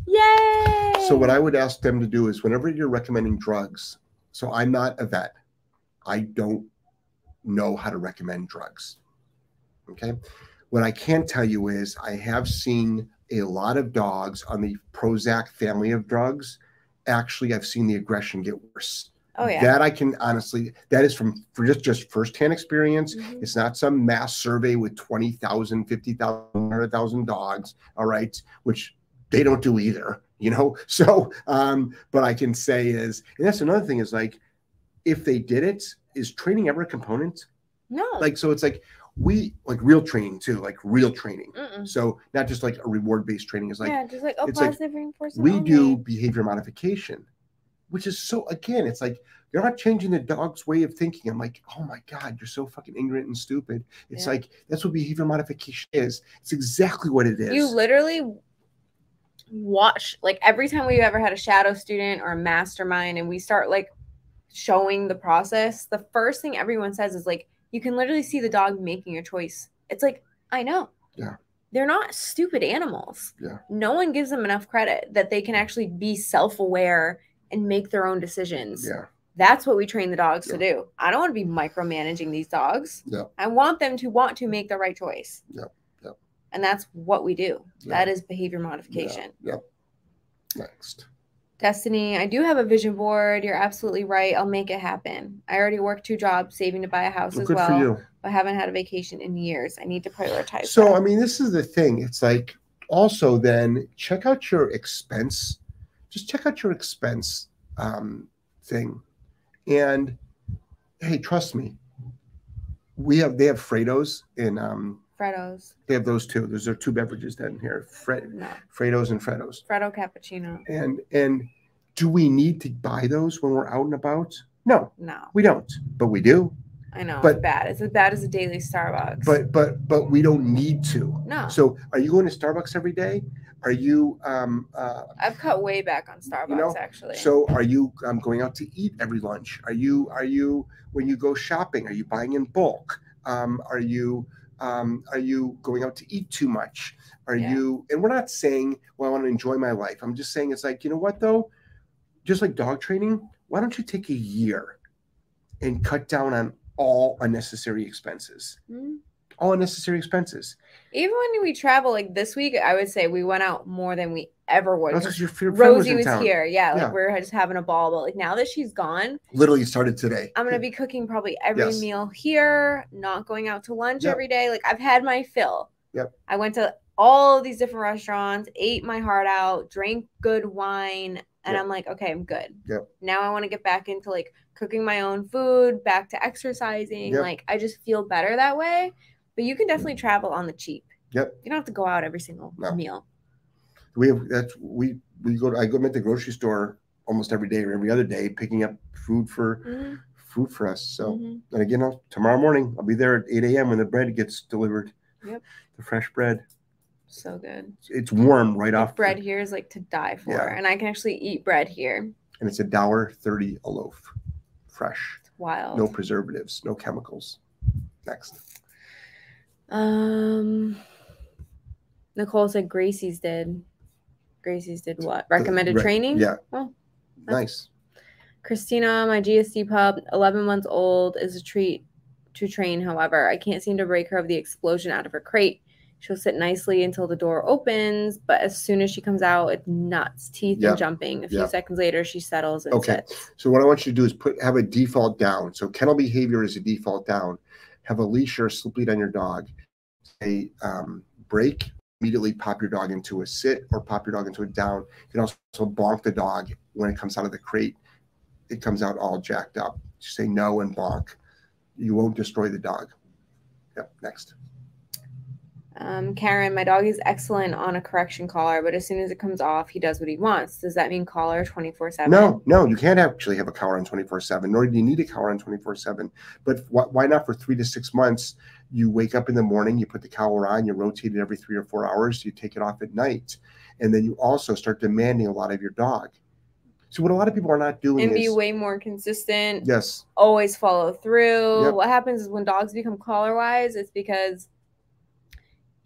Yay! So what I would ask them to do is whenever you're recommending drugs, so I'm not a vet. I don't know how to recommend drugs. Okay. What I can tell you is I have seen a lot of dogs on the Prozac family of drugs. Actually, I've seen the aggression get worse. oh yeah. That I can honestly, that is from for just, just firsthand experience. Mhm. It's not some mass survey with 20,000, 50,000, 100,000 dogs. All right. Which they don't do either, you know? So, um, but I can say is, and that's another thing is like, if they did it, is training ever a component? No. Like, so it's like we like real training too, like real training. Mm-mm. So not just like a reward based training is like, yeah, just like oh, it's like, positive reinforcement. we only. do behavior modification which is so again, it's like you're not changing the dog's way of thinking. I'm like, oh my god, you're so fucking ignorant and stupid. It's Yeah. like that's what behavior modification is. It's exactly what it is. You literally watch like every time we've ever had a shadow student or a mastermind and we start like showing the process, the first thing everyone says is like, you can literally see the dog making a choice. It's like, I know. Yeah. They're not stupid animals. Yeah. No one gives them enough credit that they can actually be self aware and make their own decisions. yeah, That's what we train the dogs to do. I don't want to be micromanaging these dogs. Yeah. I want them to want to make the right choice. Yep. Yep. And that's what we do. Yeah. That is behavior modification. Yep. Next. Destiny, I do have a vision board. You're absolutely right. I'll make it happen. I already work two jobs, saving to buy a house Well, as good well, for you. but haven't had a vacation in years. I need to prioritize. So that. I mean, this is the thing. It's like also then check out your expense. Just check out your expense um, thing, and hey, trust me. We have they have Freddos in um, Freddo's. they have those two. Those are two beverages down here, Fred, No. Freddos and Freddos. Freddo cappuccino. And and do we need to buy those when we're out and about? No, No. we don't. But we do. I know. But- it's bad. It's as bad as a daily Starbucks. But but but we don't need to. no. So are you going to Starbucks every day? Are you um uh I've cut way back on Starbucks you know, actually. so are you um, going out to eat every lunch? Are you are you when you go shopping? Are you buying in bulk? Um, are you um, are you going out to eat too much? Are Yeah. you? And we're not saying well I want to enjoy my life. I'm just saying it's like you know what though, just like dog training. Why don't you take a year and cut down on all unnecessary expenses? Hmm. All unnecessary expenses. Even when we travel, like this week, I would say we went out more than we ever would. That's 'cause because your friend was Rosie in was town. here. Yeah, like Yeah. we are just having a ball. But like now that she's gone, Literally started today. I'm gonna be cooking probably every Yes. meal here, not going out to lunch Yep. every day. Like I've had my fill. Yep. I went to all these different restaurants, ate my heart out, drank good wine, and Yep. I'm like, okay, I'm good. Yep. Now I want to get back into like cooking my own food, back to exercising. Yep. Like I just feel better that way. But you can definitely travel on the cheap. Yep. You don't have to go out every single No. meal. We have that's we we go. To, I go I'm at the grocery store almost every day or every other day, picking up food for Mhm, food for us. So mhm. and again, I'll, tomorrow morning I'll be there at 8 a.m. when the bread gets delivered. Yep. The fresh bread. So good. It's warm right off. Bread here is like to die for. Yeah. And I can actually eat bread here. and it's a dollar thirty a loaf, fresh, It's wild. no preservatives, no chemicals. Next. Um, Nicole said Gracie's did. Gracie's did what? Recommended Re- training? Yeah. Oh, Nice. Christina, my GSD pup, 11 months old, is a treat to train. However, I can't seem to break her of the explosion out of her crate. She'll sit nicely until the door opens, but as soon as she comes out, it's nuts, teeth Yeah. and jumping. A few Yeah. seconds later, she settles and Okay. sits. So what I want you to do is put have a default down. So kennel behavior is a default down. Have a leash or a slip lead on your dog. Say um, break. Immediately pop your dog into a sit or pop your dog into a down. You can also bonk the dog when it comes out of the crate. It comes out all jacked up. Just say no and bonk. You won't destroy the dog. Yep. Next. Um, Karen, my dog is excellent on a correction collar, but as soon as it comes off, he does what he wants. Does that mean collar 24 7? No, no, you can't actually have a collar on 24 7, nor do you need a collar on 24 7. But wh- why not for three to six months? You wake up in the morning, you put the collar on, you rotate it every three or four hours, you take it off at night. And then you also start demanding a lot of your dog. So, what a lot of people are not doing And be is, way more consistent. yes, always follow through. Yep. What happens is when dogs become collar wise, it's because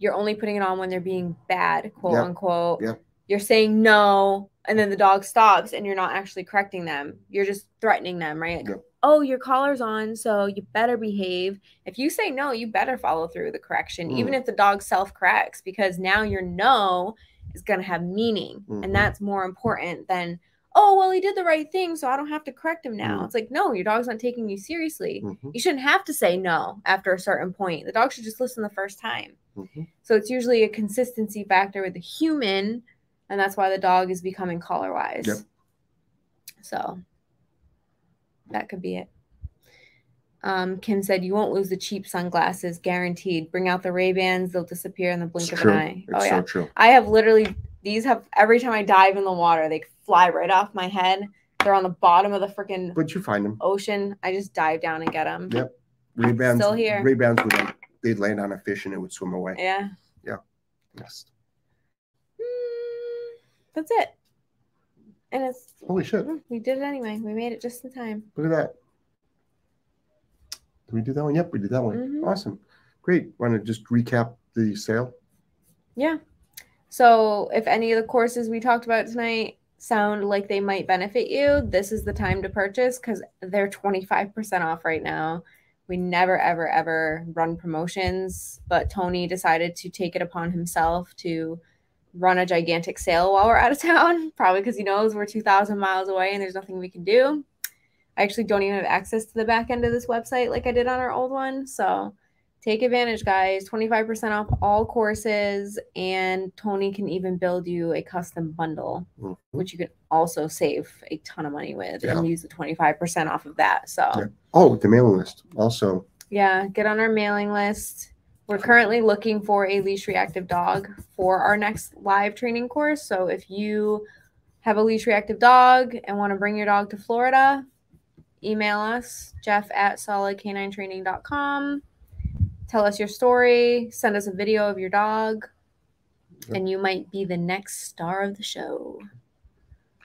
you're only putting it on when they're being bad, quote Yep. unquote. Yep. You're saying no, and then the dog stops, and you're not actually correcting them. You're just threatening them, right? Yep. Oh, your collar's on, so you better behave. If you say no, you better follow through with the correction, Mm. even if the dog self corrects, because now your no is going to have meaning. Mhm. And that's more important than, oh, well, he did the right thing, so I don't have to correct him now. Mm. It's like, no, your dog's not taking you seriously. Mhm, You shouldn't have to say no after a certain point. The dog should just listen the first time. mhm. So it's usually a consistency factor with the human, and that's why the dog is becoming collar wise. Yep. So that could be it. Um, Kim said, "You won't lose the cheap sunglasses, guaranteed. Bring out the Ray Bans; they'll disappear in the blink It's of true. an eye." It's oh yeah, so true. I have literally these have every time I dive in the water, they fly right off my head. They're on the bottom of the freaking But you find them. ocean. I just dive down and get them. Yep. Ray Bans. Still here. Ray Bans would like they'd land on a fish and it would swim away. Yeah. Yeah. Yes. Mm, that's it. And it's Holy shit! mm, we did it anyway. We made it just in time. Look at that. Did we do that one? Yep, we did that one. Mhm. Awesome. Great. Want to just recap the sale? Yeah. So if any of the courses we talked about tonight sound like they might benefit you, this is the time to purchase because they're 25% off right now. We never, ever, ever run promotions, but Tony decided to take it upon himself to run a gigantic sale while we're out of town, probably because he knows we're 2,000 miles away and there's nothing we can do. I actually don't even have access to the back end of this website like I did on our old one. So take advantage, guys. 25% off all courses, and Tony can even build you a custom bundle, Mhm. which you can also save a ton of money with Yeah. and use the 25% off of that. So, Yeah. Oh, the mailing list. Also, yeah, get on our mailing list. We're currently looking for a leash reactive dog for our next live training course. So if you have a leash reactive dog and want to bring your dog to Florida, email us, jeff at solidk9training.com. Tell us your story, send us a video of your dog, Yep. and you might be the next star of the show.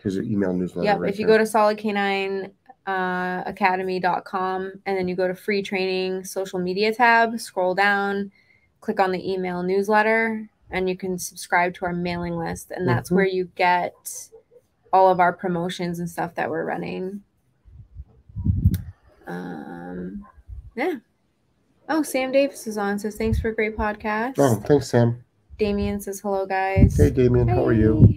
here's your email newsletter. Yep. right if you go to solidk9 uh, academy.com and then you go to free training social media tab, scroll down, click on the email newsletter, and you can subscribe to our mailing list. And that's Mhm. where you get all of our promotions and stuff that we're running. Um, yeah. Oh, Sam Davis is on. Says thanks for a great podcast. Oh, thanks, Sam. Damien says hello, guys. Hey, Damien, how are you?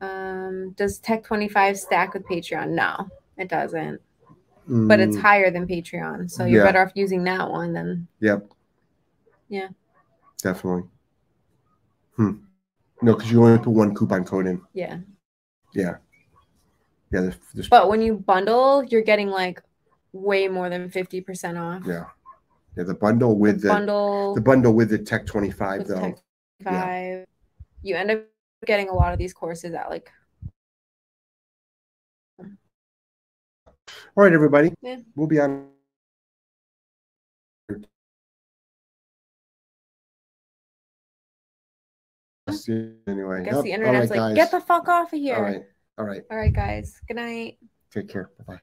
Um, does Tech 25 stack with Patreon? No, it doesn't. But it's Mm, higher than Patreon. So you're Yeah. better off using that one than Yep. Yeah. Definitely. Hmm. No, because you only put one coupon code in. yeah. Yeah. Yeah. There's, there's, But when you bundle, you're getting like way more than 50% off. yeah. Yeah. The bundle with the, bundle the bundle with the Tech 25 with though. Tech 5. You end up getting a lot of these courses at like All right, everybody. Yeah. We'll be on. Anyway, I guess the internet's right, like, guys. get the fuck off of here. All right. All right. All right, guys. Good night. Take care. Bye bye.